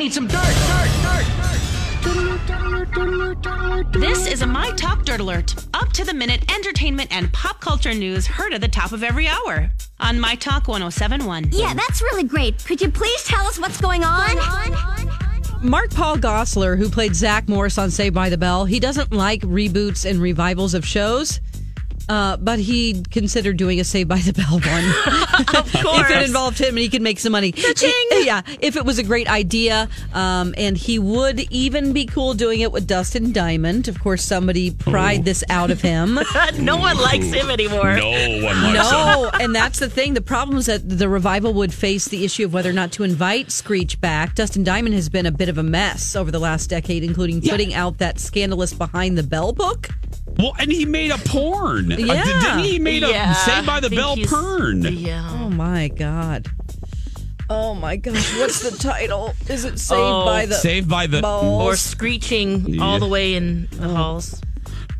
I, I need some dirt, dirt, dirt. This is a My Talk Dirt Alert. Up to the minute entertainment and pop culture news heard at the top of every hour on My Talk 1071. Yeah, that's really great. Could you please tell us what's going on? Mark Paul Gosselaar, who played Zach Morris on Saved by the Bell, he doesn't like reboots and revivals of shows. Uh, but he considered doing a Save by the Bell one. of course. if it involved him and he could make some money. It- yeah, if it was a great idea. Um, and he would even be cool doing it with Dustin Diamond. Of course, somebody pried this out of him. no one likes him anymore. No one likes him. No, and that's the thing. The problem is that the revival would face the issue of whether or not to invite Screech back. Dustin Diamond has been a bit of a mess over the last decade, including putting out that scandalous Behind the Bell book. Well, and he made a porn. Uh, Yeah. didn't he? He made Yeah, a Saved by the Bell porn. Yeah. Oh my god. Oh my gosh, what's the title? Is it Saved Oh. by the Saved by the. Balls? Or screeching all the way in the halls.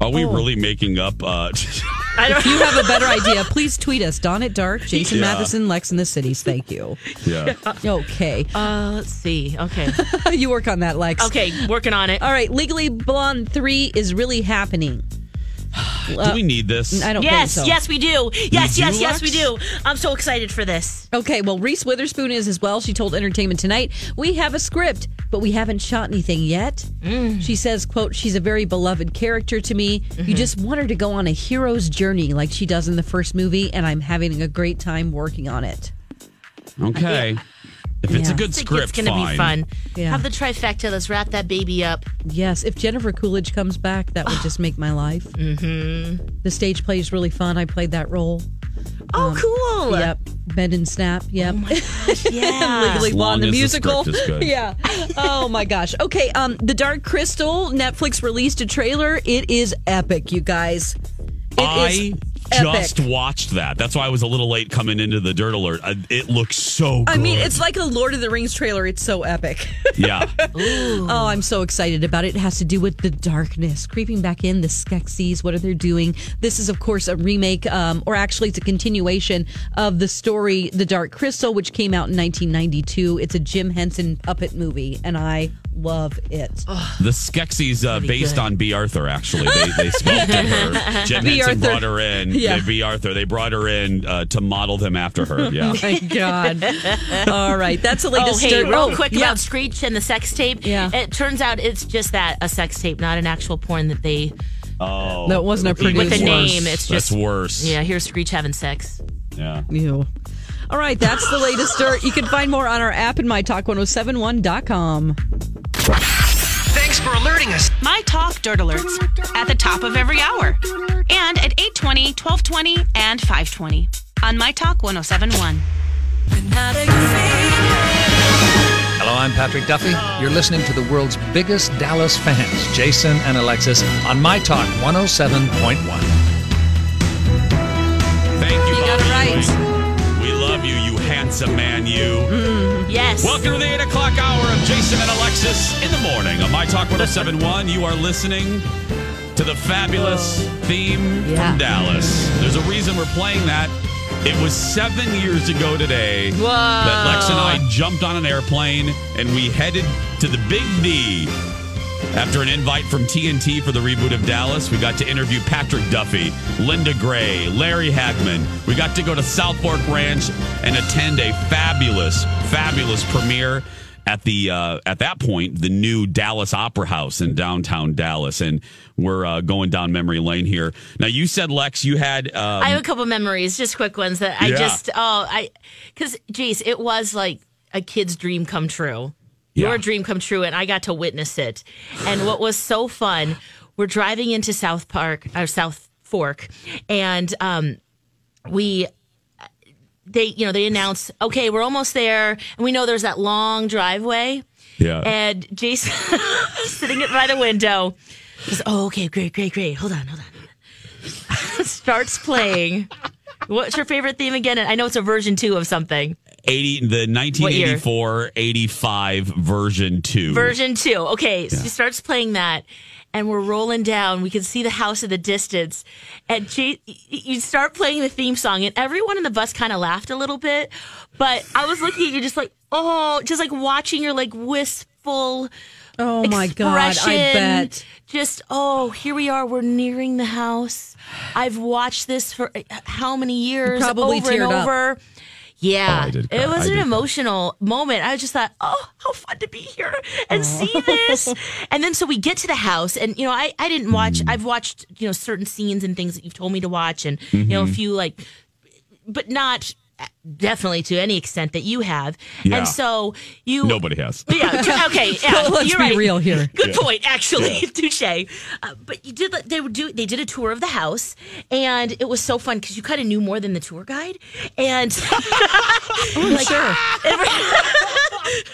Are we Oh. really making up? Uh, I don't If you have a better idea, please tweet us. Dawn at Dark, Jason Yeah. Matheson, Lex in the Cities. Thank you. yeah. Okay. Uh, let's see. Okay. you work on that, Lex. Okay, working on it. All right. Legally Blonde 3 is really happening. Do we need this? I don't Yes, think so. yes, we do. Yes, do, yes, yes, we do. I'm so excited for this. Okay, well, Reese Witherspoon is as well. She told Entertainment Tonight, "We have a script, but we haven't shot anything yet." Mm. She says, "quote She's a very beloved character to me. You mm-hmm. just want her to go on a hero's journey like she does in the first movie, and I'm having a great time working on it." Okay. If it's Yeah. a good script, it's going to be fun. Yeah. Have the trifecta. Let's wrap that baby up. Yes, if Jennifer Coolidge comes back, that would just make my life. Mm-hmm. The stage play is really fun. I played that role. Oh, cool. Yep, Bend and Snap. Yep. Yeah. Legally Blonde, the as the musical. is good. yeah. Oh my gosh. Okay. Um, The Dark Crystal. Netflix released a trailer. It is epic, you guys. It I is just epic. watched that. That's why I was a little late coming into the dirt alert. Uh, It looks so good. I mean, it's like a Lord of the Rings trailer. It's so epic. yeah. Oh, I'm so excited about it. It has to do with the darkness creeping back in, the Skeksis. What are they doing? This is, of course, a remake, um, or actually, it's a continuation of the story The Dark Crystal, which came out in 1992. It's a Jim Henson puppet movie, and I love it. The Skeksis uh, based good. on Bea Arthur, actually. They, they sculpted her. Jen B. Henson Arthur. brought her in. Yeah. They, Bea Arthur. They brought her in uh, to model them after her. Yeah. My God. All right. That's the Oh, latest. hey, real oh, quick yeah. about Screech and the sex tape. Yeah. It turns out it's just that a sex tape, not an actual porn that they. Oh. That wasn't a Even produced With the name, it's That's just- worse. Yeah, here's Screech having sex. Yeah. Ew. All right. That's the latest dirt. You can find more on our app and mytalk1071.com. Thanks for alerting us. My Talk Dirt Alerts at the top of every hour and at 820, 1220, and 520 on My Talk 1071. Hello, I'm Patrick Duffy. You're listening to the world's biggest Dallas fans, Jason and Alexis, on My Talk 107.1. Thank you, You got Bobby it right. Handsome man, you. Hmm, yes. Welcome to the 8 o'clock hour of Jason and Alexis in the morning on My Talk 1071. You are listening to the fabulous theme Yeah. from Dallas. There's a reason we're playing that. It was seven years ago today that Lex and I jumped on an airplane and we headed to the Big D After an invite from TNT for the reboot of Dallas, we got to interview Patrick Duffy, Linda Gray, Larry Hagman. We got to go to South Fork Ranch and attend a fabulous, fabulous premiere at the uh, at that point the new Dallas Opera House in downtown Dallas, and we're uh, going down memory lane here. Now, you said Lex, you had um, I have a couple memories, just quick ones that I Yeah. just oh I because geez, it was like a kid's dream come true. Yeah. Your dream come true, and I got to witness it. And what was so fun, we're driving into South Park or South Fork, and um, we they you know they announce okay we're almost there, and we know there's that long driveway. yeah. And Jason sitting it by the window goes, Oh, okay, great, great, great. Hold on, hold on. Starts playing. What's your favorite theme again? and I know it's a version two of something. 80 the 1984 85 version 2 Version two. Okay, so he starts playing that, and we're rolling down. We can see the house in the distance, and J- you start playing the theme song, and everyone in the bus kind of laughed a little bit. But I was looking at you, just like, oh, just like watching your like wistful. Oh my God, I bet. Just oh, here we are. We're nearing the house. I've watched this for uh, how many years? probably over and over. up. Yeah, Oh, I did cry. it was I an did cry. emotional moment. I just thought, oh, how fun to be here and see this. and then so we get to the house, and you know, I I didn't watch. Mm. I've watched you know certain scenes and things that you've told me to watch, and you know a Mm-hmm. few like, but not definitely to any extent that you have. Yeah. And so you nobody has yeah. Okay. Yeah. Let's you're be right. real here. Good point. Actually, touche. Uh, but you did. They would do. They did a tour of the house, and it was so fun because you kind of knew more than the tour guide. And like, sure.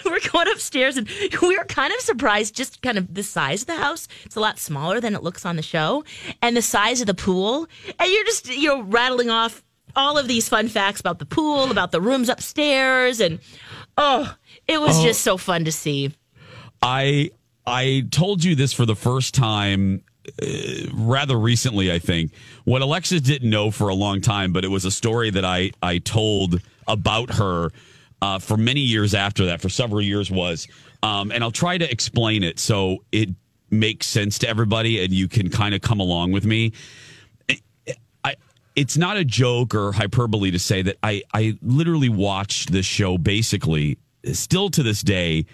we're going upstairs, and we were kind of surprised. Just kind of the size of the house. It's a lot smaller than it looks on the show, and the size of the pool. And you're just you know rattling off all of these fun facts about the pool, about the rooms upstairs, and oh, it was just so fun to see. I I told you this for the first time uh, rather recently, I think. What Alexis didn't know for a long time, but it was a story that I I told about her uh, for many years after that, for several years was, um, and I'll try to explain it so it makes sense to everybody, and you can kind of come along with me. I, it's not a joke or hyperbole to say that I, I literally watch this show basically still to this day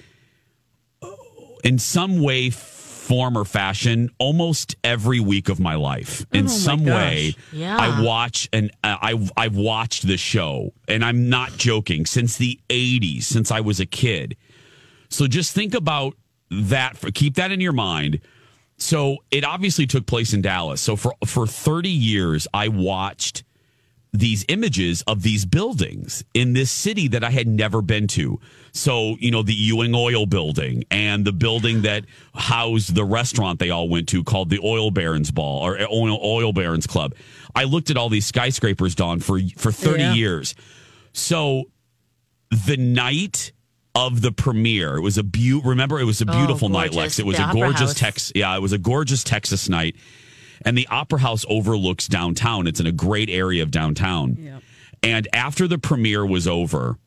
in some way form or fashion almost every week of my life. In Oh, my some gosh. way Yeah. i watch and uh, i've i've watched the show. And i'm not joking. Since the 80s since i was a kid. So just think about that for, keep that in your mind so it obviously took place in dallas so for for 30 years i watched these images of these buildings in this city that I had never been to. So, you know, the Ewing Oil building and the building that housed the restaurant they all went to called the Oil Barons Ball or uh, Oil, Oil Barons Club. I looked at all these skyscrapers, Dawn, for for 30 Yeah. years. So the night of the premiere, it was a beau- remember it was a beautiful night. Lex. It was The a gorgeous House. Tex yeah, it was a gorgeous Texas night and the opera house overlooks downtown it's in a great area of downtown and after the premiere was over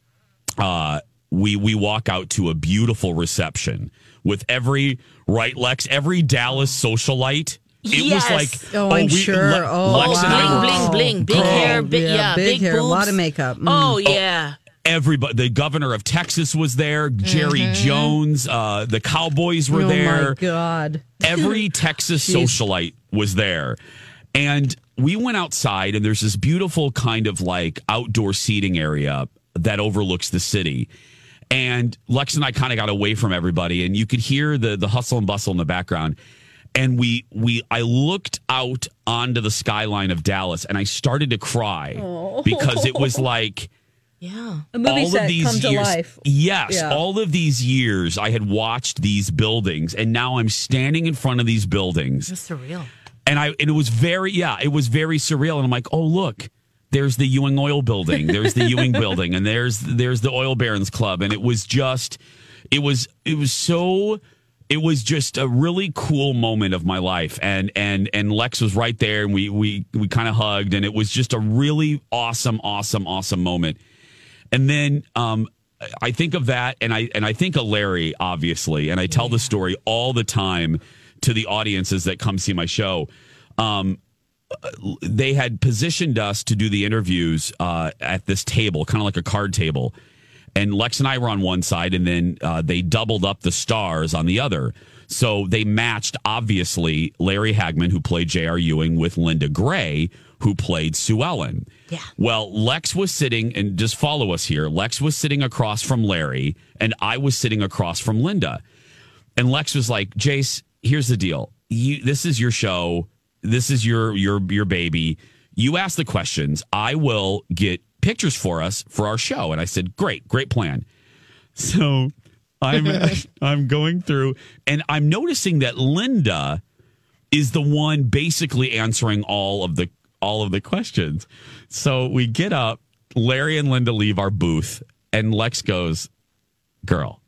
uh we we walk out to a beautiful reception with every right lex every dallas socialite it Yes. was like Oh, I'm sure. Oh, lex and I wow. were bling, bling, big Oh, hair, big, yeah, yeah, big hair, a lot of makeup. Mm. Oh yeah, everybody the governor of texas was there jerry jones uh the cowboys were oh there my God. every Texas socialite was there. And we went outside, and there's this beautiful kind of like outdoor seating area that overlooks the city. And Lex and I kind of got away from everybody, and you could hear the the hustle and bustle in the background. And we we I looked out onto the skyline of Dallas, and I started to cry because it was like yeah. A movie all set of these come to years, life. Yes, Yeah. all of these years I had watched these buildings, and now I'm standing in front of these buildings, It's surreal. and I and it was very yeah, it was very surreal, and I'm like, oh look, there's the Ewing Oil Building, there's the Ewing Building, and there's there's the Oil Barons Club, and it was just, it was it was so. It was just a really cool moment of my life, and and and Lex was right there, and we we we kind of hugged, and it was just a really awesome, awesome, awesome moment. And then um, I think of that, and I and I think of Larry, obviously, and I tell the story all the time to the audiences that come see my show. Um, they had positioned us to do the interviews uh, at this table, kind of like a card table. And Lex and I were on one side, and then uh, they doubled up the stars on the other. So they matched, obviously, Larry Hagman, who played J.R. Ewing, with Linda Gray, who played Sue Ellen. Yeah. Well, Lex was sitting, and just follow us here. Lex was sitting across from Larry, and I was sitting across from Linda. And Lex was like, Jace, here's the deal. You, this is your show. This is your your your baby. You ask the questions. I will get pictures for us for our show. And I said, great, great plan. So I'm I'm going through, and I'm noticing that Linda is the one basically answering all of the all of the questions. So we get up, Larry and Linda leave our booth, and Lex goes, "Girl,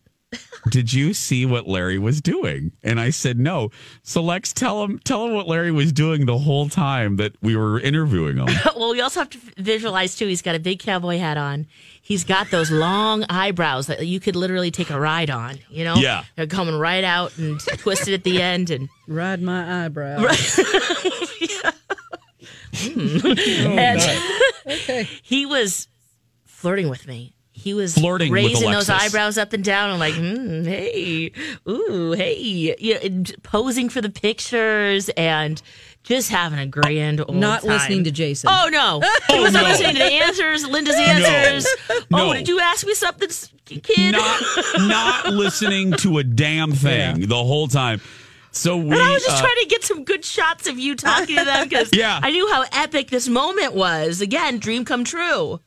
did you see what Larry was doing?" And I said, "No." So Lex, tell him tell him what Larry was doing the whole time that we were interviewing him. well, we also have to visualize too. He's got a big cowboy hat on. He's got those long eyebrows that you could literally take a ride on. You know, Yeah. they're coming right out and twisted at the end, and Ride my eyebrow. and Okay. he was flirting with me. He was Flirting raising those eyebrows up and down. I'm like, mm, hey, ooh, hey, you know, posing for the pictures and just having a grand old Not time. listening to Jason. Oh no, he wasn't listening to the answers, Linda's answers. No. Oh, did you ask me something, kid? not not listening to a damn thing the whole time. So we And I was just uh, trying to get some good shots of you talking to them because Yeah. I knew how epic this moment was. Again, dream come true.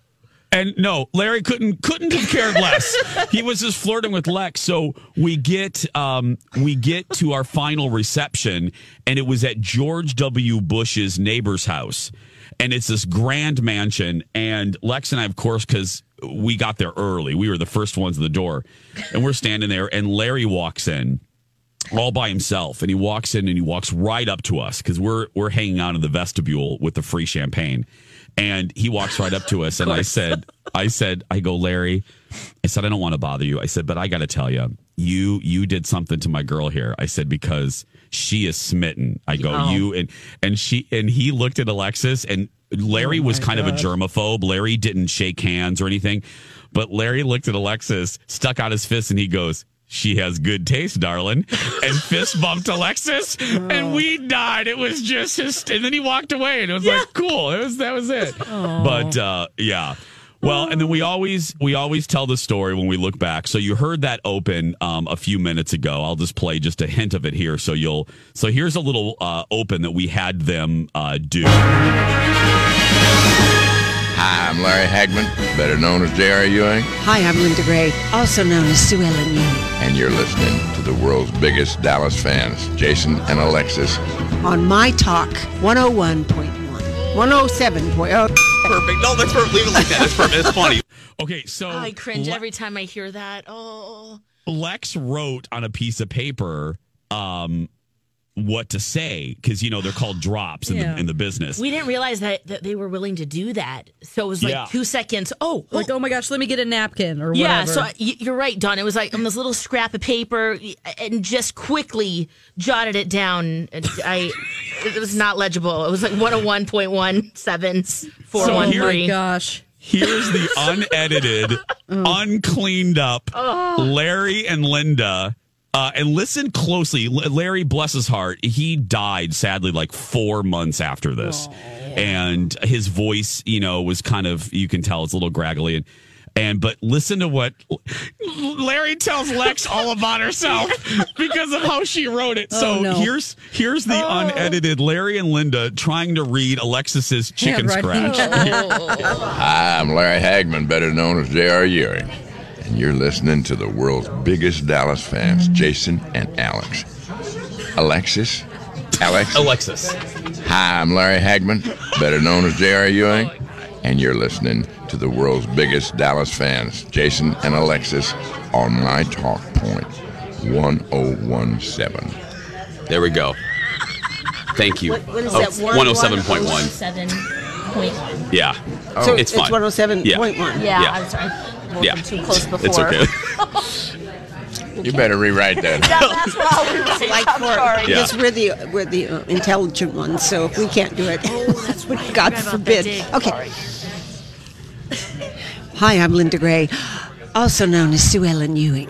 And no, Larry couldn't couldn't have cared less. he was just flirting with Lex. So we get um, we get to our final reception, and it was at George W. Bush's neighbor's house, and it's this grand mansion. And Lex and I, of course, because we got there early, we were the first ones at the door, and we're standing there, and Larry walks in all by himself and he walks in and he walks right up to us because we're we're hanging out in the vestibule with the free champagne. And he walks right up to us and i said i said i go larry i said i don't want to bother you. I said but i gotta tell you you you did something to my girl here. I said because she is smitten. I go Oh. you and and she and he looked at alexis and larry was kind of a germaphobe. Larry didn't shake hands or anything but larry looked at alexis stuck out his fist and he goes she has good taste, darling. And fist bumped Alexis, and we died. It was just his. And then he walked away, and it was like, cool. It was that was it. But uh, yeah. Well, and then we always we always tell the story when we look back. So you heard that open um, a few minutes ago. I'll just play just a hint of it here, so you'll. So here's a little uh, open that we had them uh, do. Hi, I'm Larry Hagman, better known as J.R. Ewing, Hi, I'm Linda Gray, also known as Sue Ellen Ewing. and you're listening to the world's biggest Dallas fans, Jason and Alexis. On My Talk 101.1, 107.0. Perfect. No, that's perfect. Leave it like that. That's perfect. That's funny. Okay, so I cringe Le- every time I hear that. Oh, Lex wrote on a piece of paper um, what to say because you know they're called drops in, Yeah. the, in the business. we didn't realize that, that they were willing to do that. So it was like Yeah. two seconds. Oh, Like, oh my gosh, let me get a napkin or Yeah, whatever. so I- y- you're right, Don. It was like on this little scrap of paper, and just quickly jotted it down. And I, it was not legible. It was like 101.17, oh my gosh. Here's the unedited, oh. uncleaned up oh. Larry and Linda. Uh, and listen closely. L- Larry, bless his heart, he died sadly like four months after this. And his voice, you know, was kind of, you can tell it's a little graggly. And, and but listen to what Larry tells Lex all about herself because of how she wrote it. So Oh, no. here's here's the unedited Larry and Linda trying to read Alexis's chicken Handwriting. scratch. Hi, I'm Larry Hagman, better known as J.R. Ewing, and you're listening to the world's biggest Dallas fans, mm-hmm. Jason and Alex. Alexis? Alex? Alexis. Hi, I'm Larry Hagman, better known as J.R. Ewing, and you're listening to the world's biggest Dallas fans, Jason and Alexis, on My Talk Point 1017. There we go. Thank you. What, what is Oh, that? 107.1. 107.1. Yeah. So it's it's fine. 107.1. Yeah. Yeah, Yeah. I'm sorry. Moving Yeah. too close before. It's okay. You better rewrite that. yeah, That's what I'll rewrite. Like I'm for, sorry. because we're the we're the uh, intelligent ones, so if we can't do it, that's right. God forbid. Okay. Hi, I'm Linda Gray, also known as Sue Ellen Ewing.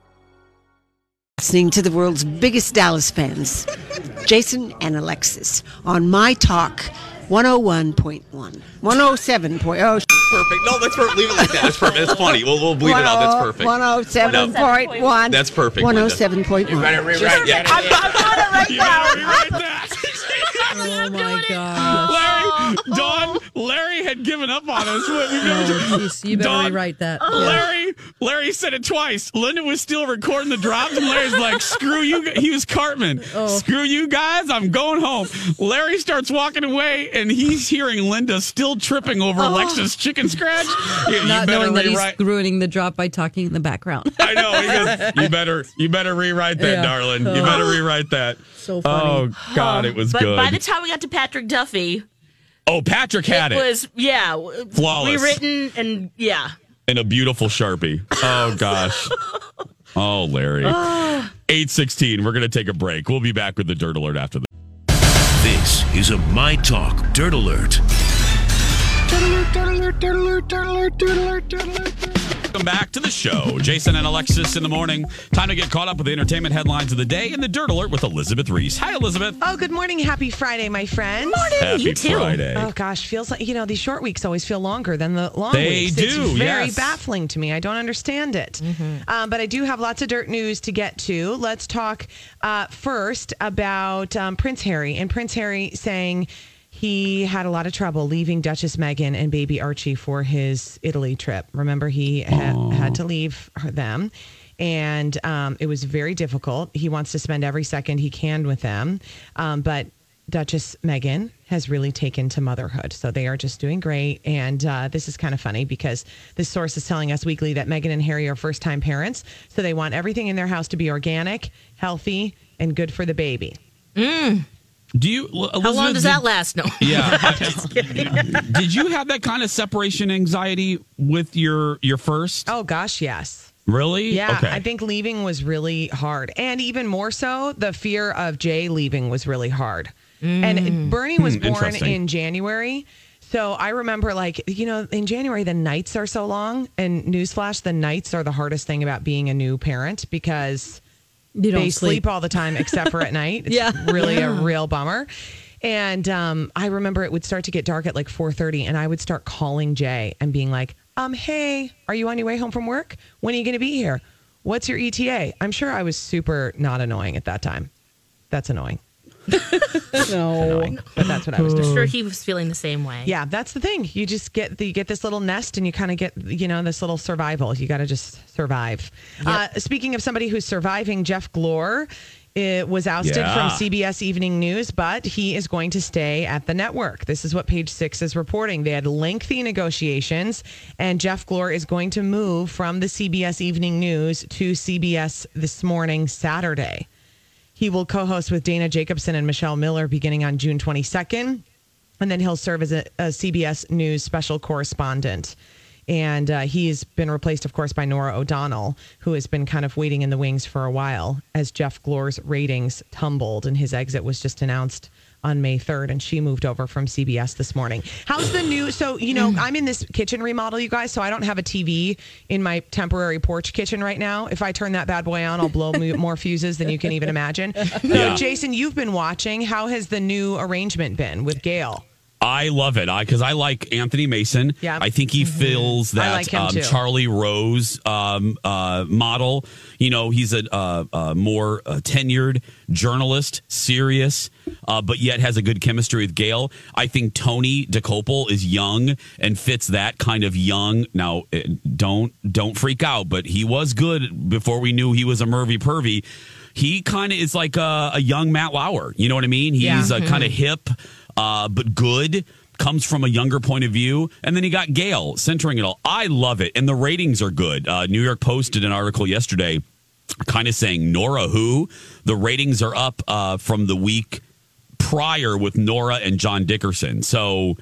Listening to the world's biggest Dallas fans, Jason and Alexis, on My Talk 101.1, 107.0. Perfect. No, that's perfect. Leave it like that. That's perfect. That's funny. We'll, we'll bleep it out. That's perfect. 107.1. That's perfect, 107.1. You better rewrite Yeah. that. You better rewrite that. Oh my gosh. Larry, Dawn, Larry had given up on us. What we Oh, geez, you better Dawn, rewrite that. Uh, yeah. Larry, Larry said it twice. Linda was still recording the drops, and Larry's like, "Screw you." He was Cartman. Oh. Screw you guys. I'm going home. Larry starts walking away, and he's hearing Linda still tripping over oh. Alexa's chicken scratch. You, you Not better knowing that he's ruining the drop by talking in the background. I know. Goes, you better, you better rewrite that, Yeah. darling. You better oh. rewrite that. So funny. Oh God, it was but good. by the time we got to Patrick Duffy, oh, Patrick had it, it, was yeah, w- Flawless. rewritten and yeah. in a beautiful sharpie. Oh gosh. Oh, Larry. Ah. Eight sixteen. We're gonna take a break. We'll be back with the dirt alert after this. This is a My Talk Dirt Alert. Welcome back to the show. Jason and Alexis in the morning. Time to get caught up with the entertainment headlines of the day and the dirt alert with Elizabeth Reese. Hi, Elizabeth. Oh, good morning. Happy Friday, my friends. Morning. Happy Friday. Oh gosh, feels like you know these short weeks always feel longer than the long They weeks. do, It's very yes. baffling to me. I don't understand it. Um, but I do have lots of dirt news to get to. Let's talk uh, first about um, Prince Harry and Prince Harry saying he had a lot of trouble leaving Duchess Meghan and baby Archie for his Italy trip. Remember, he ha- had to leave them. And um, it was very difficult. He wants to spend every second he can with them. Um, but Duchess Meghan has really taken to motherhood. So they are just doing great. And uh, this is kind of funny because this source is telling us weekly that Meghan and Harry are first time parents. So they want everything in their house to be organic, healthy, and good for the baby. Mm. Do you? Elizabeth, How long does did- that last? No. Yeah. Did you have that kind of separation anxiety with your your first? Oh gosh, yes. Really? Yeah, Okay. I think leaving was really hard. And even more so, the fear of Jay leaving was really hard. And Bernie was Hmm, born in January. So I remember, like, you know, in January, the nights are so long. And newsflash, the nights are the hardest thing about being a new parent because You don't they sleep. sleep all the time except for at night. It's Yeah. really a real bummer. And um, I remember it would start to get dark at like 4:30, and I would start calling Jay and being like, "Um, hey, are you on your way home from work? When are you going to be here? What's your ETA?" I'm sure I was super not annoying at that time. That's annoying. no, but that's what I was doing. I'm sure he was feeling the same way. Yeah, that's the thing. You just get the you get this little nest, and you kind of get you know this little survival. You got to just survive. Uh, speaking of somebody who's surviving, Jeff Glor. It was ousted Yeah. from CBS Evening News, but he is going to stay at the network. This is what Page Six is reporting. They had lengthy negotiations, and Jeff Glor is going to move from the CBS Evening News to CBS this morning, Saturday. He will co host with Dana Jacobson and Michelle Miller beginning on June 22nd. And then he'll serve as a, a CBS News special correspondent. And uh, he's been replaced, of course, by Norah O'Donnell, who has been kind of waiting in the wings for a while as Jeff Glor's ratings tumbled and his exit was just announced on May 3rd, and she moved over from CBS this morning. How's the new? So, you know, I'm in this kitchen remodel, you guys, so I don't have a TV in my temporary porch kitchen right now. If I turn that bad boy on, I'll blow more fuses than you can even imagine. So, Yeah. Jason, you've been watching. How has the new arrangement been with Gayle? I love it I because I like Anthony Mason. Yeah. I think he fills that like um. Charlie Rose um, uh, model. You know, he's a, uh, uh more uh, tenured journalist, serious, uh, but yet has a good chemistry with Gayle. I think Tony Dokoupil is young and fits that kind of young. Now, don't don't freak out, but he was good before we knew he was a Mervy Pervy. He kind of is like a, a young Matt Lauer. You know what I mean? He's Yeah. kind of hip, uh, but good. Comes from a younger point of view, and then you got Gayle centering it all. I love it, and the ratings are good. Uh, New York Post did an article yesterday, kind of saying Norah who the ratings are up uh, from the week prior with Norah and John Dickerson. So,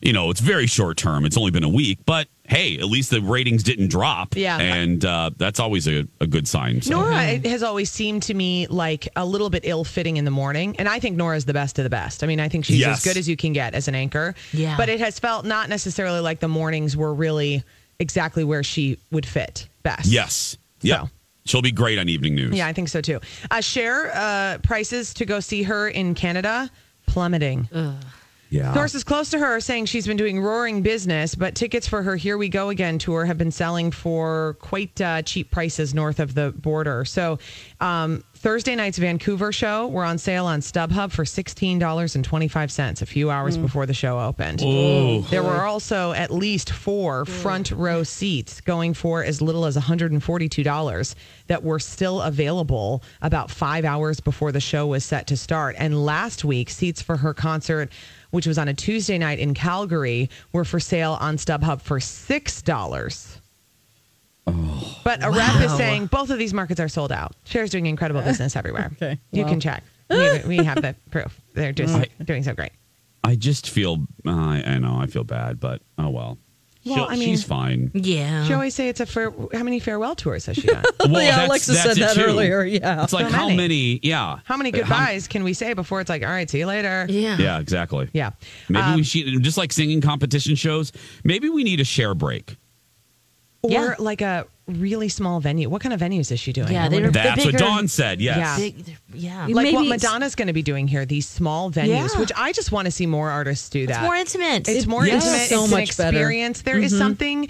you know, it's very short term. It's only been a week, but hey, at least the ratings didn't drop. Yeah. and uh, that's always a, a good sign. So. Norah it has always seemed to me like a little bit ill fitting in the morning. And I think Norah's the best of the best. I mean, I think she's Yes. as good as you can get as an anchor. Yeah. But it has felt not necessarily like the mornings were really exactly where she would fit best. Yes. Yeah. So. She'll be great on evening news. Yeah, I think so too. Uh, Cher uh, prices to go see her in Canada plummeting. Yeah. Sources close to her are saying she's been doing roaring business, but tickets for her Here We Go Again tour have been selling for quite uh, cheap prices north of the border. So, um, Thursday night's Vancouver show were on sale on StubHub for $16.25 a few hours mm. before the show opened. Ooh. There were also at least four front row seats going for as little as $142 that were still available about five hours before the show was set to start. And last week, seats for her concert, which was on a Tuesday night in Calgary, were for sale on StubHub for $6. But a rep is saying both of these markets are sold out. Cher's doing incredible business everywhere. Okay, You well. can check. We, we have the proof. They're just I- doing so great. I just feel, uh, I, I know, I feel bad, but oh well. Well, She'll- I mean- she's fine. Yeah. She always say it's a fare, how many farewell tours has she done? Well, yeah, Alexa that's said that too. earlier. Yeah. It's like So how many. many? Yeah. How many How- goodbyes can we say before it's like, all right, see you later? Yeah. Yeah, exactly. Yeah. Maybe Um, we should just like singing competition shows. Maybe we need a Cher break. Or Yeah. like a really small venue. What kind of venues is she doing? Yeah, I they wonder- The That's what bigger- Dawn said. Yes. Yeah. Big, yeah. Like Maybe what Madonna's going to be doing here, these small venues, Yeah. which I just want to see more artists do that. It's more intimate. It's more Yes. intimate. So it's much an better. experience. There is mm-hmm. something,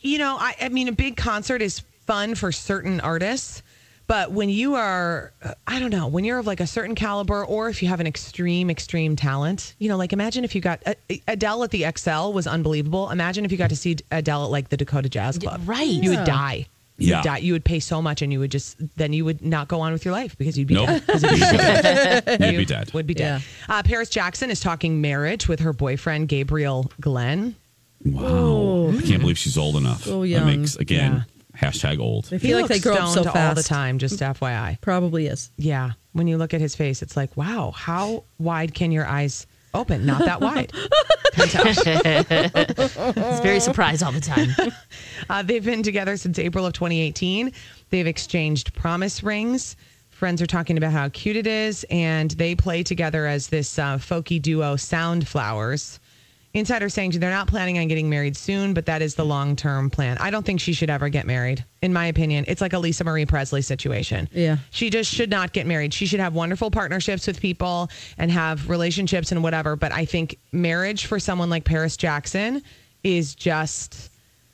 you know, I, I mean, a big concert is fun for certain artists. But when you are, I don't know, when you're of like a certain caliber, or if you have an extreme, extreme talent, you know, like imagine if you got uh, Adele at the Xcel was unbelievable. Imagine if you got to see Adele at like the Dakota Jazz Club. right. You would die. You'd Yeah. die. You would pay so much and you would just, then you would not go on with your life because you'd be Nope. dead. 'Cause you'd be dead. You'd be dead. Would be dead. Uh, Paris Jackson is talking marriage with her boyfriend Gabriel Glenn. Wow. I can't believe she's old enough. So That makes again hashtag old. I He feel like they looks grow up so stoned fast all the time. Just FYI. Probably is. Yeah, when you look at his face, it's like, wow, how wide can your eyes open? Not that wide. He's very surprised all the time. Uh, they've been together since April of 2018. They've exchanged promise rings. Friends are talking about how cute it is, and they play together as this uh, folky duo, Soundflowers. Insiders saying they're not planning on getting married soon, but that is the long term plan. I don't think she should ever get married, in my opinion. It's like a Lisa Marie Presley situation. Yeah. She just should not get married. She should have wonderful partnerships with people and have relationships and whatever. But I think marriage for someone like Paris Jackson is just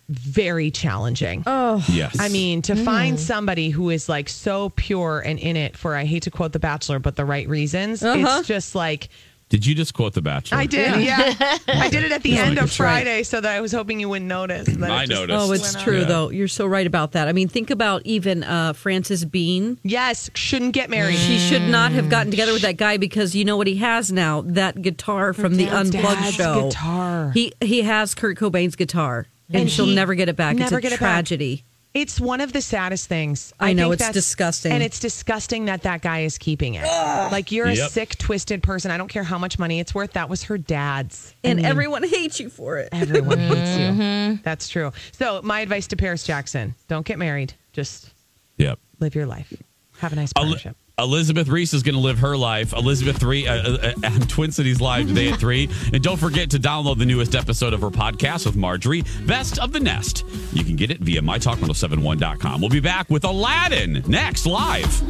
very challenging. Oh, Yes. I mean, to find somebody who is like so pure and in it for, I hate to quote The Bachelor, but the right reasons, Uh-huh. it's just like, Did you just quote The Bachelor? I did, yeah. I did it at the Just end making of sure. Friday so that I was hoping you wouldn't notice. that it I just noticed. Oh, it's went on. true Yeah. though. You're so right about that. I mean, think about even uh, Frances Bean. Yes, shouldn't get married. She should not have gotten together with that guy because you know what he has now? That guitar from the dad's Unplugged dad's show. guitar. He he has Kurt Cobain's guitar, and, And she'll never get it back. never it's a get it back. tragedy. It's one of the saddest things. I know, think it's that's- disgusting. and it's disgusting that that guy is keeping it. Like you're a sick, twisted person. I don't care how much money it's worth. That was her dad's, I And mean, everyone hates you for it. everyone hates you. Mm-hmm. That's true. So my advice to Paris Jackson: don't get married. Just Yep. live your life. Have a nice A, li- partnership. Elizabeth Reese is going to live her life. Elizabeth three uh, uh, uh, on Twin Cities Live today at three, and don't forget to download the newest episode of her podcast with Marjorie, Best of the Nest. You can get it via mytalk1071.com. We'll be back with Aladdin next live.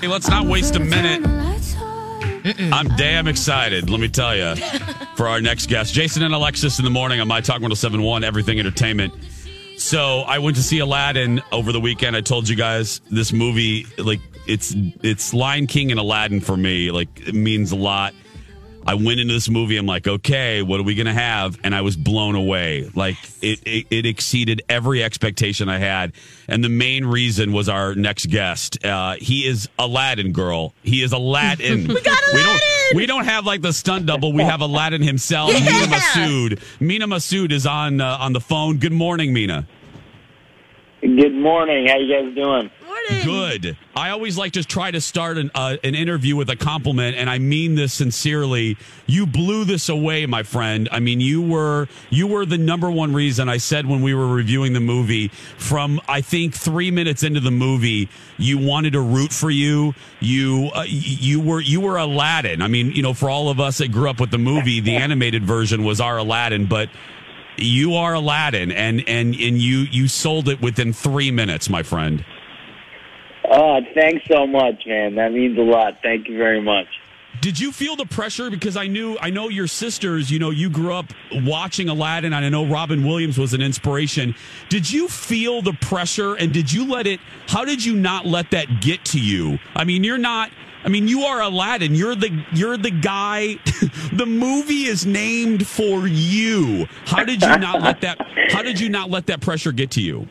Hey, let's not waste a minute. I'm damn excited, let me tell you, for our next guest, Jason and Alexis in the morning on My Talk 1071, Everything Entertainment. So I went to see Aladdin over the weekend. I told you guys this movie, like it's it's Lion King and Aladdin for me. Like it means a lot. I went into this movie. I'm like, okay, what are we gonna have? And I was blown away. Like it, it, it exceeded every expectation I had. And the main reason was our next guest. Uh, he is Aladdin girl. He is Aladdin. we got Aladdin. We don't, we don't have like the stunt double. We have Aladdin himself, Yeah. Mena Massoud. Mena Massoud is on uh, on the phone. Good morning, Mena. Good morning. How you guys doing? Good. I always like to try to start an, uh, an interview with a compliment, and I mean this sincerely. You blew this away, my friend. I mean, you were you were the number one reason I said when we were reviewing the movie. From I think three minutes into the movie, you wanted to root for you. You uh, you were you were Aladdin. I mean, you know, for all of us that grew up with the movie, the animated version was our Aladdin, but you are Aladdin, and and and you you sold it within three minutes, my friend. Oh, thanks so much, man. That means a lot. Thank you very much. Did you feel the pressure? Because I knew, I know your sisters. You know, you grew up watching Aladdin, and I know Robin Williams was an inspiration. Did you feel the pressure, and did you let it? How did you not let that get to you? I mean, you're not. I mean, you are Aladdin. You're the you're the guy. the movie is named for you. How did you not let that? How did you not let that pressure get to you?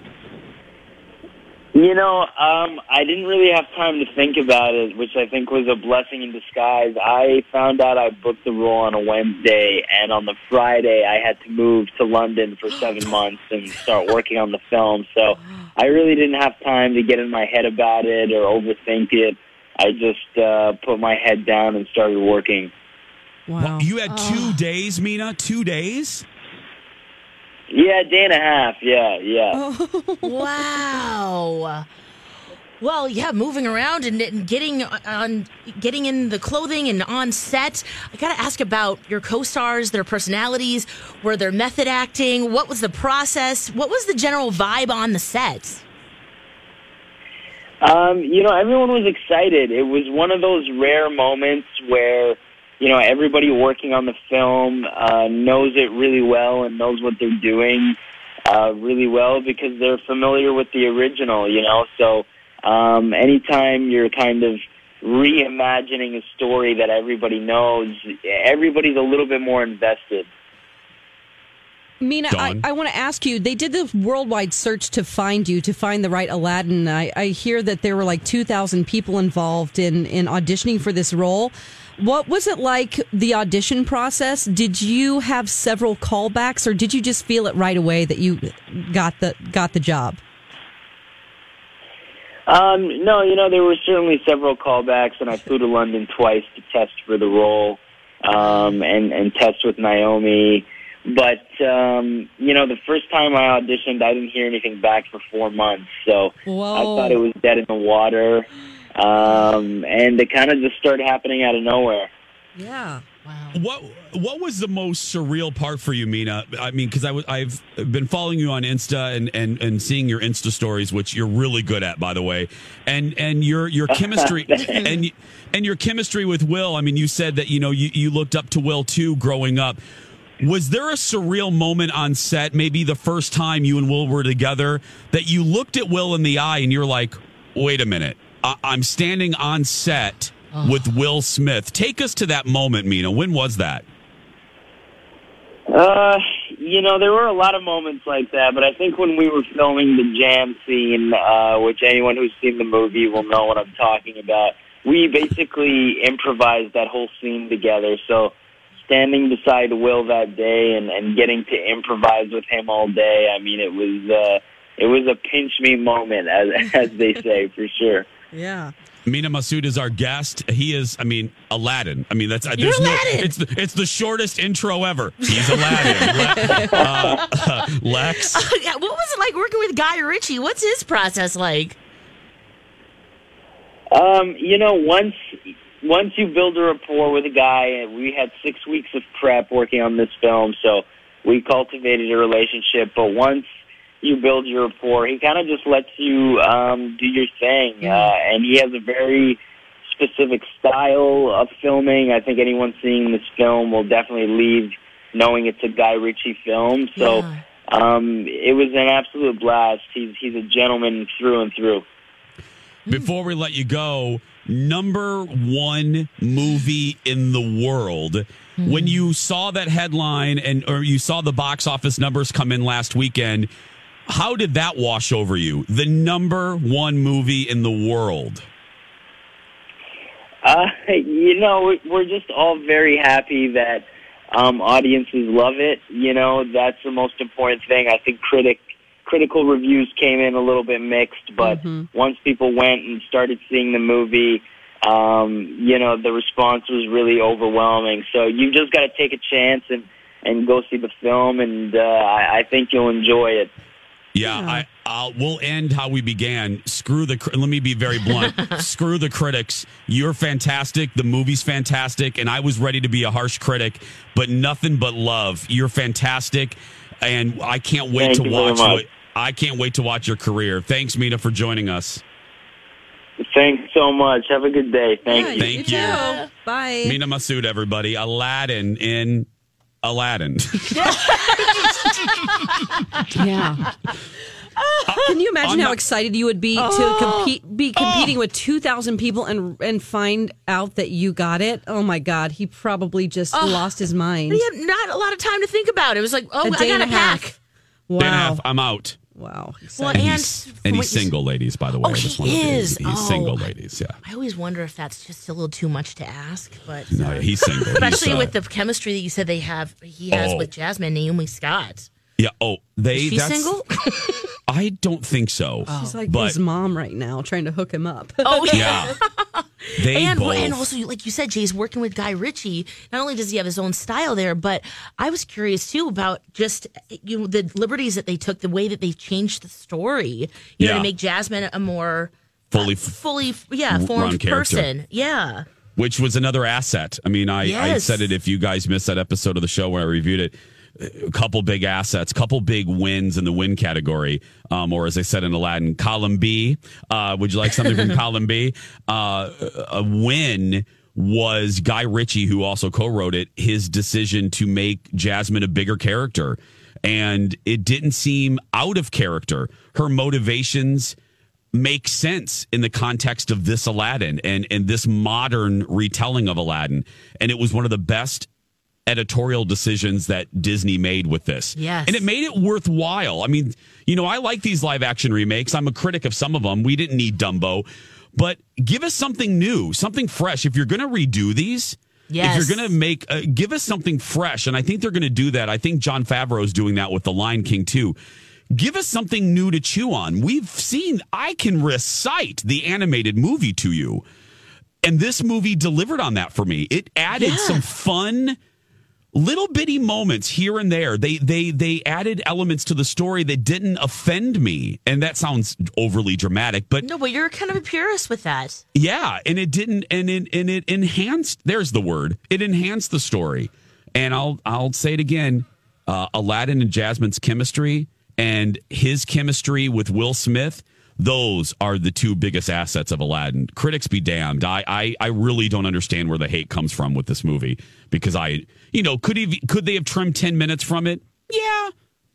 You know, um, I didn't really have time to think about it, which I think was a blessing in disguise. I found out I booked the role on a Wednesday, and on the Friday, I had to move to London for seven months and start working on the film. So I really didn't have time to get in my head about it or overthink it. I just uh, put my head down and started working. Wow. You had two days, Mena. Two days. Yeah, day and a half. Yeah, yeah. wow. Well, yeah, moving around and, and getting on, getting in the clothing and on set. I got to ask about your co-stars, their personalities, were their method acting? What was the process? What was the general vibe on the set? Um, you know, everyone was excited. It was one of those rare moments where, you know, everybody working on the film uh, knows it really well and knows what they're doing uh, really well because they're familiar with the original, you know. So um, anytime you're kind of reimagining a story that everybody knows, everybody's a little bit more invested. Mena, I, I want to ask you. They did this worldwide search to find you, to find the right Aladdin. I, I hear that there were like two thousand people involved in in auditioning for this role. What was it like the audition process? Did you have several callbacks, or did you just feel it right away that you got the got the job? Um, no, you know, there were certainly several callbacks, and I flew to London twice to test for the role um, and, and test with Naomi. But, um, you know, the first time I auditioned, I didn't hear anything back for four months. So I thought it was dead in the water. Um, and it kind of just started happening out of nowhere. Yeah. What What was the most surreal part for you, Mena? I mean, because I was I've been following you on Insta and, and and seeing your Insta stories, which you're really good at, by the way, and and your your chemistry and y- and your chemistry with Will. I mean, you said that you know you you looked up to Will too growing up. Was there a surreal moment on set, maybe the first time you and Will were together, that you looked at Will in the eye and you're like, "Wait a minute, I- I'm standing on set." With Will Smith. Take us to that moment, Mena. When was that? Uh, you know, there were a lot of moments like that, but I think when we were filming the jam scene, uh, which anyone who's seen the movie will know what I'm talking about, we basically improvised that whole scene together. So standing beside Will that day and, and getting to improvise with him all day, I mean, it was, uh, it was a pinch me moment, as, as they say, for sure. Yeah. Mena Massoud is our guest. He is, I mean, Aladdin. I mean, that's You're there's no. Aladdin. It's the, it's the shortest intro ever. He's Aladdin. Le- uh, uh, Lex. Yeah, what was it like working with Guy Ritchie? What's his process like? Um, you know, once once you build a rapport with a guy, and we had six weeks of prep working on this film, so we cultivated a relationship. But once you build your rapport, he kind of just lets you um, do your thing, uh, and he has a very specific style of filming. I think anyone seeing this film will definitely leave knowing it's a Guy Ritchie film. So. Um, it was an absolute blast. He's he's a gentleman through and through. Before we let you go, number one movie in the world. When you saw that headline and or you saw the box office numbers come in last weekend, how did that wash over you? The number one movie in the world. Uh, you know, we- we're just all very happy that um, audiences love it. You know, that's the most important thing. I think critic critical reviews came in a little bit mixed, but once people went and started seeing the movie, um, you know, the response was really overwhelming. So you just got to take a chance and and go see the film, and uh, I, I think you'll enjoy it. Yeah, I, I'll, we'll end how we began. Screw the. Let me be very blunt. Screw the critics. You're fantastic. The movie's fantastic, and I was ready to be a harsh critic, but nothing but love. You're fantastic, and I can't wait Thank to you very watch. much. What, I can't wait to watch your career. Thanks, Mena, for joining us. Thanks so much. Have a good day. Thank you. Thank you. Bye. Mena Massoud, everybody. Aladdin in Aladdin. Yeah. Can you imagine I'm how not- excited you would be Oh. to compete, be oh. competing with two thousand people and and find out that you got it? Oh my God, he probably just Oh. lost his mind. He had not a lot of time to think about it. It was like, oh, A I day got and a a half. pack. Wow. Day and a half, I'm out. Wow. Well, and and he's, and he's single, ladies. By the way, Oh, he is. He's Oh. single, ladies. Yeah. I always wonder if that's just a little too much to ask, but No, he's single. especially He's, uh, with the chemistry that you said they have, he has Oh. with Jasmine Naomi Scott. Yeah. Oh, they. Is she that's, single? I don't think so. Oh. She's like but his mom right now, trying to hook him up. Oh yeah, they and both. and also, like you said, Jay's working with Guy Ritchie. Not only does he have his own style there, but I was curious too about just you know the liberties that they took, the way that they changed the story. You know, Yeah. to make Jasmine a more fully, uh, f- fully, yeah, formed person. Yeah. which was another asset. I mean, I, I said it. If you guys missed that episode of the show where I reviewed it, a couple big assets, couple big wins in the win category, um, or as I said in Aladdin, column B. Uh, would you like something from column B? Uh, a win was Guy Ritchie, who also co-wrote it. His decision to make Jasmine a bigger character, and it didn't seem out of character. Her motivations make sense in the context of this Aladdin and and this modern retelling of Aladdin. And it was one of the best editorial decisions that Disney made with this. Yes. And it made it worthwhile. I mean, you know, I like these live action remakes. I'm a critic of some of them. We didn't need Dumbo, but give us something new, something fresh. If you're going to redo these, Yes. if you're going to make, uh, give us something fresh. And I think they're going to do that. I think Jon Favreau is doing that with The Lion King too. Give us something new to chew on. We've seen, I can recite the animated movie to you. And this movie delivered on that for me. It added Yeah. some fun little bitty moments here and there. They they they added elements to the story that didn't offend me. And that sounds overly dramatic, but No, but you're kind of a purist with that. yeah, and it didn't and it and it enhanced there's the word. It enhanced the story. And I'll I'll say it again. Uh, Aladdin and Jasmine's chemistry and his chemistry with Will Smith, those are the two biggest assets of Aladdin. Critics be damned. I, I I really don't understand where the hate comes from with this movie because I you know could he could they have trimmed ten minutes from it? Yeah,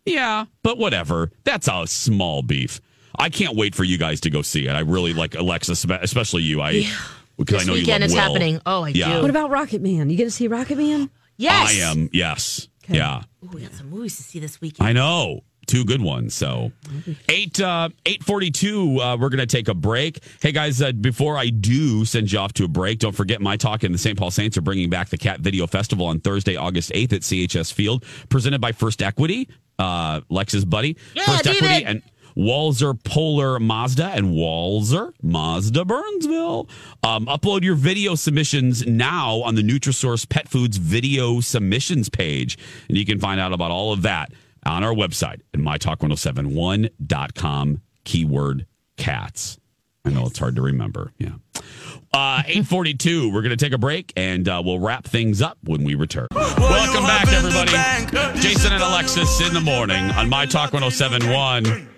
yeah, but whatever. That's a small beef. I can't wait for you guys to go see it. I really like Alexis, especially you. I because This I know you weekend love is Will. happening. Oh, I yeah. do. What about Rocket Man? You get to see Rocket Man? Yes. I am. Yes. okay. Yeah. Ooh, we got some movies to see this weekend. I know. Two good ones. So eight uh eight forty two. Uh, we're gonna take a break. Hey guys, uh, before I do send you off to a break, don't forget my talk and the St. Paul Saints are bringing back the Cat Video Festival on Thursday, August eighth at CHS Field, presented by First Equity, uh, Lex's buddy, Yeah, First. Equity, and Walser Polar Mazda and Walser Mazda Burnsville. Um, upload your video submissions now on the Nutrisource Pet Foods video submissions page. And you can find out about all of that on our website at mytalk1071.com, keyword cats. I know it's hard to remember. Yeah. Uh, 842. We're going to take a break and uh, we'll wrap things up when we return. Welcome back, everybody. Jason and Alexis in the morning on My Talk 1071 and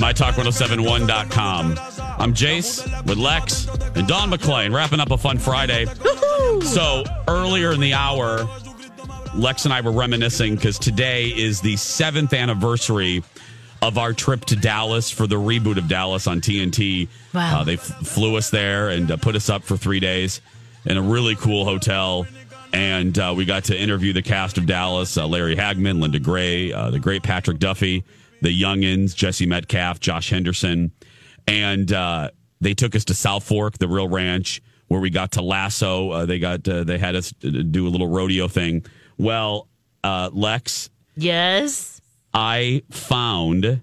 MyTalk1071.com. I'm Jace with Lex and Don McClain wrapping up a fun Friday. So earlier in the hour, Lex and I were reminiscing because today is the seventh anniversary of our trip to Dallas for the reboot of Dallas on TNT. Wow. Uh, they f- flew us there and uh, put us up for three days in a really cool hotel. And uh, we got to interview the cast of Dallas uh, Larry Hagman, Linda Gray, uh, the great Patrick Duffy, the Youngins, Jesse Metcalfe, Josh Henderson. And uh, they took us to Southfork, the real ranch, where we got to lasso. Uh, they got uh, they had us do a little rodeo thing. Well, uh, Lex, Yes. I found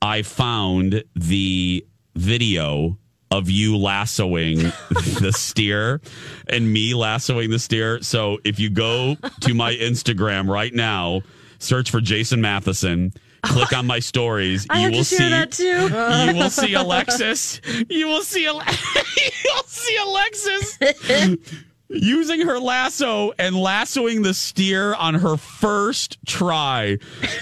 I found the video of you lassoing the steer and me lassoing the steer. So if you go to my Instagram right now, search for Jason Matheson, click on my stories, I you will to see that too. you will see Alexis. You will see Ale- you'll see Alexis using her lasso and lassoing the steer on her first try.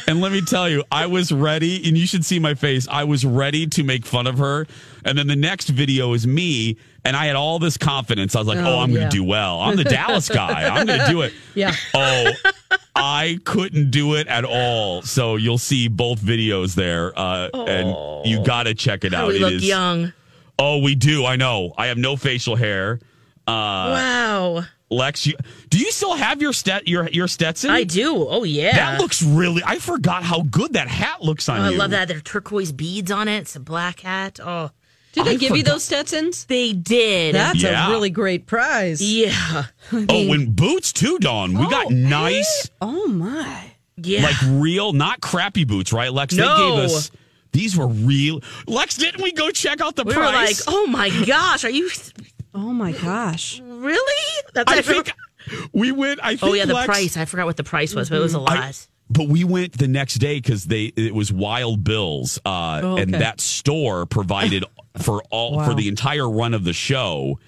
And let me tell you, I was ready, and you should see my face. I was ready to make fun of her. And then the next video is me, and I had all this confidence. I was like, oh, Oh, I'm yeah. going to do well. I'm the Dallas guy. I'm going to do it. Yeah. Oh, I couldn't do it at all. So you'll see both videos there, uh, and you got to check it How out. we It look is- young. Oh, we do. I know. I have no facial hair. Uh, wow. Lex, you, do you still have your stet your your Stetson? I do. Oh yeah. That looks really. I forgot how good that hat looks on Oh, I you. love that. There are turquoise beads on it. It's a black hat. Oh. Did they I give you those Stetsons? They did. That's Yeah. a really great prize. Yeah. Oh, and boots too, Dawn. We got nice, Oh my. Yeah. like real, not crappy boots, right, Lex? They No. gave us. These were real. Lex, didn't we go check out the we price? were like, oh my gosh, are you Oh my gosh. really? That's I I think we went. I think Oh yeah, the Lex- price. I forgot what the price was, but it was a lot. I- but we went the next day because they it was Wild Bills, uh, Oh, and that store provided for all Wow. for the entire run of the show.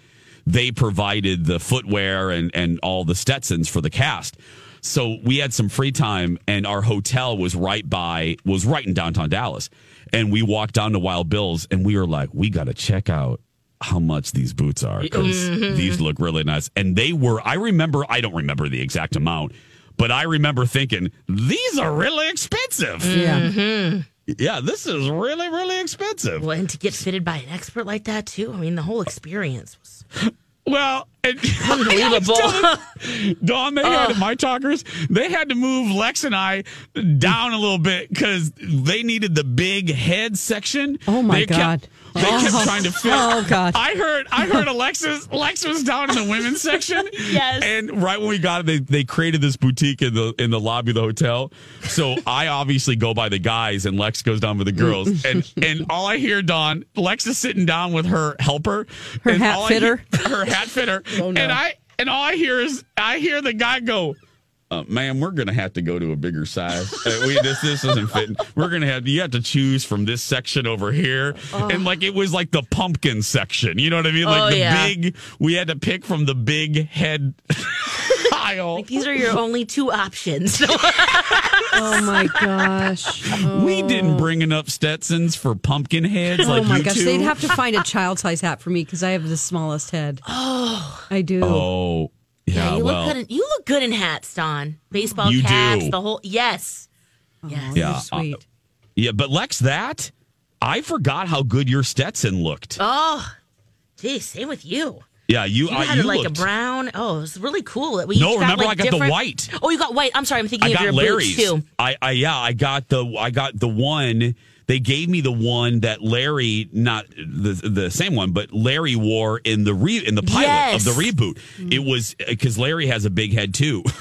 They provided the footwear and and all the Stetsons for the cast. So we had some free time, and our hotel was right by was right in downtown Dallas. And we walked down to Wild Bills, and we were like, we got to check out how much these boots are because Mhm. these look really nice. And they were, I remember, I don't remember the exact amount, but I remember thinking, these are really expensive. Mm-hmm. Yeah, this is really, really expensive. Well, and to get fitted by an expert like that too. I mean, the whole experience was Well, and unbelievable. Dawn, they had my talkers. They had to move Lex and I down a little bit because they needed the big head section. Oh, my they God. Kept, they kept Oh. trying to fit. Oh, God. I heard. I heard Alexis. Lex was down in the women's section. Yes. And right when we got it, they, they created this boutique in the in the lobby of the hotel. So I obviously go by the guys, and Lex goes down with the girls. And and all I hear, Dawn, Lex is sitting down with her helper, Her and hat all I hear- fitter? her hat fitter. Oh, no. And I and all I hear is I hear the guy go, uh, "Ma'am, we're gonna have to go to a bigger size. Uh, we, this this isn't fitting. We're gonna have you have to choose from this section over here, and like it was like the pumpkin section. You know what I mean? Like Oh, the yeah. big. We had to pick from the big head aisle. Like these are your only two options. Oh my gosh. We didn't bring enough Stetsons for pumpkin heads. Oh my you gosh, two. they'd have to find a child size hat for me because I have the smallest head. oh, I do. Oh, yeah. you well, look good. In, you look good in hats, Don. Baseball You caps, do. the whole. Yes. Yes. yeah, Sweet. uh, yeah. But Lex, that I forgot how good your Stetson looked. Oh, geez, same with you. Yeah, you. You I, had you like looked, a brown. Oh, it was really cool. That we No, each got, remember like, I got the white. Oh, you got white. I'm sorry. I'm thinking I of got your Larry's. boots too. I, I yeah, I got the I got the one. They gave me the one that Larry, not the the same one, but Larry wore in the re in the pilot Yes. of the reboot. It was because Larry has a big head too.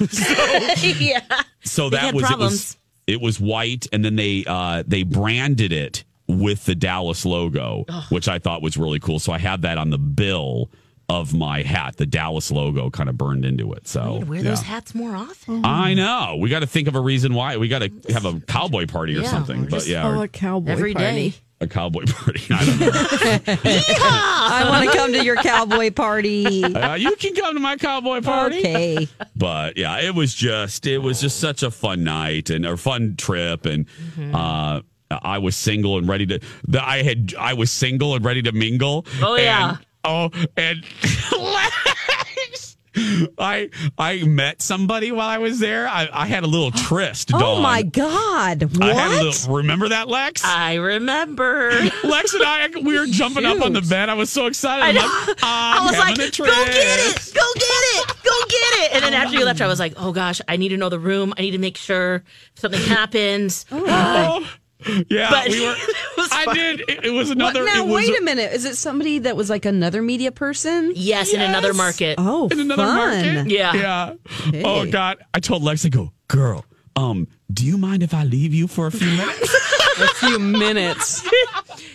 yeah. so that was it was it was white, and then they uh they branded it with the Dallas logo, which I thought was really cool. So I have that on the bill of my hat. The Dallas logo kind of burned into it. So Wear yeah. those hats more often. I know. We got to think of a reason why. We got to have a cowboy party or Yeah, something. or But yeah, Oh, or- a cowboy Every party. day. a cowboy party. I don't know. I want to come to your cowboy party. Uh, you can come to my cowboy party. Okay. But yeah, it was just it was just such a fun night and a fun trip, and Mm-hmm. uh, I was single and ready to. The, I had I was single and ready to mingle. Oh, yeah. And, oh, and I I met somebody while I was there. I, I had a little tryst. Oh Dawn. my God. What? I had a little, remember that, Lex? I remember. Lex and I, we were jumping up on the bed. I was so excited. I I'm know. like, I I'm was like, having a go get it, go get it, go get it. And then oh, after you left, I was like, oh gosh, I need to know the room. I need to make sure if something happens. Oh, yeah, But we were. was I fun. did. It, it was What? another. Now, it was wait a minute. Is it somebody that was like another media person? Yes, in another market. Oh, in another fun. market. Yeah. yeah. Hey. Oh God! I told Lex, I go, girl. Um, do you mind if I leave you for a few minutes? A few minutes.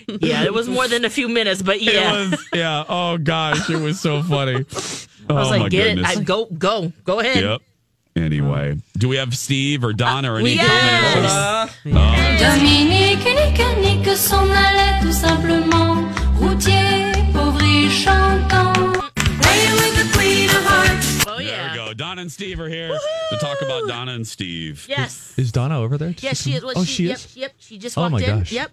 Yeah, it was more than a few minutes, but yeah. It was. Yeah. Oh gosh, it was so funny. I was oh, like, my get goodness. it. I go, go, go ahead. Yep. Anyway, do we have Steve or Don or uh, any comments? Uh, uh, Dominique, Nique, Nique s'en allait tout simplement. Routier, pauvre et chantant. Playing with the queen of hearts. Oh There yeah. we go. Donna and Steve are here to talk about Donna and Steve. Yes. Is Donna over there? Did Yes, she is. Well, oh, she, she yep, is. Yep. She just Oh walked my in. gosh. Yep.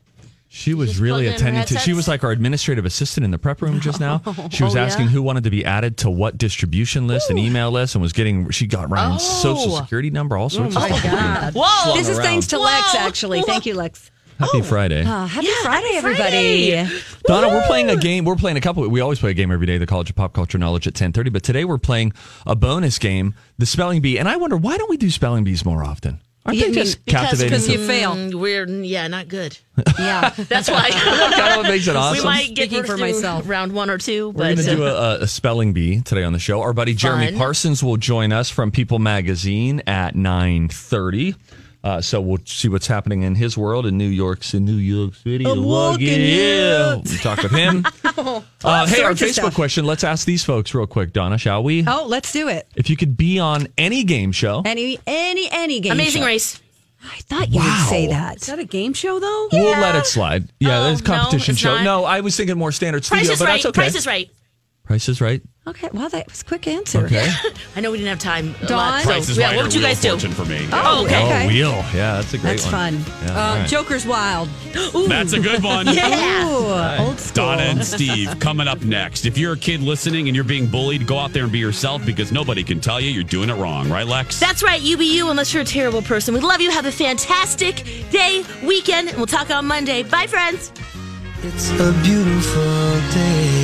She was Just really plugged in her attending to. She was like our administrative assistant in the prep room just now. She was Oh, asking yeah? who wanted to be added to what distribution list and email list, and was getting. She got Ryan's social Oh. security number, all sorts of stuff. Whoa. This is around. thanks to Lex, Whoa. actually. Thank you, Lex. Happy Friday, Uh, happy Yeah, Friday, happy everybody. Friday. Donna. We're playing a game. We're playing a couple. We always play a game every day. The College of Pop Culture Knowledge at ten thirty. But today we're playing a bonus game, the Spelling Bee. And I wonder why don't we do Spelling Bees more often? Aren't Yeah, they I mean, just Because, captivating? because you to- fail. Mm, we're yeah, not good. Yeah. That's why. kind of what makes it awesome. We might get Speaking for myself. round one or two, We're going to do uh, a, a spelling bee today on the show. Our buddy Jeremy Fun. Parsons will join us from People Magazine at nine thirty. Uh, so we'll see what's happening in his world in New York, in New York City. I'm Walking walking here. it. We'll talk with him. uh, hey, our Facebook stuff. question. Let's ask these folks real quick, Donna. Shall we? Oh, let's do it. If you could be on any game show, Any, any, any game. Amazing show. Race. I thought you Wow. would say that. Is that a game show though? we'll let it slide. Yeah, Oh, there's a competition no, it's show. not. No, I was thinking more standard studio, Price is but right. that's okay. Price is right. Price is right. Okay. Well, that was a quick answer. Okay. I know we didn't have time. a Dawn? so- Price is yeah, right what would you guys do? Fortune for me. Oh, okay. Okay. Oh, wheel. Yeah, that's a great That's one. That's fun. Yeah, um, all right. Joker's Wild. That's a good one. Yeah. Ooh, old school. Donna and Steve coming up next. If you're a kid listening and you're being bullied, go out there and be yourself because nobody can tell you you're doing it wrong, right, Lex? That's right. You be you unless you're a terrible person. We love you. Have a fantastic day, weekend, and we'll talk on Monday. Bye, friends. It's a beautiful day.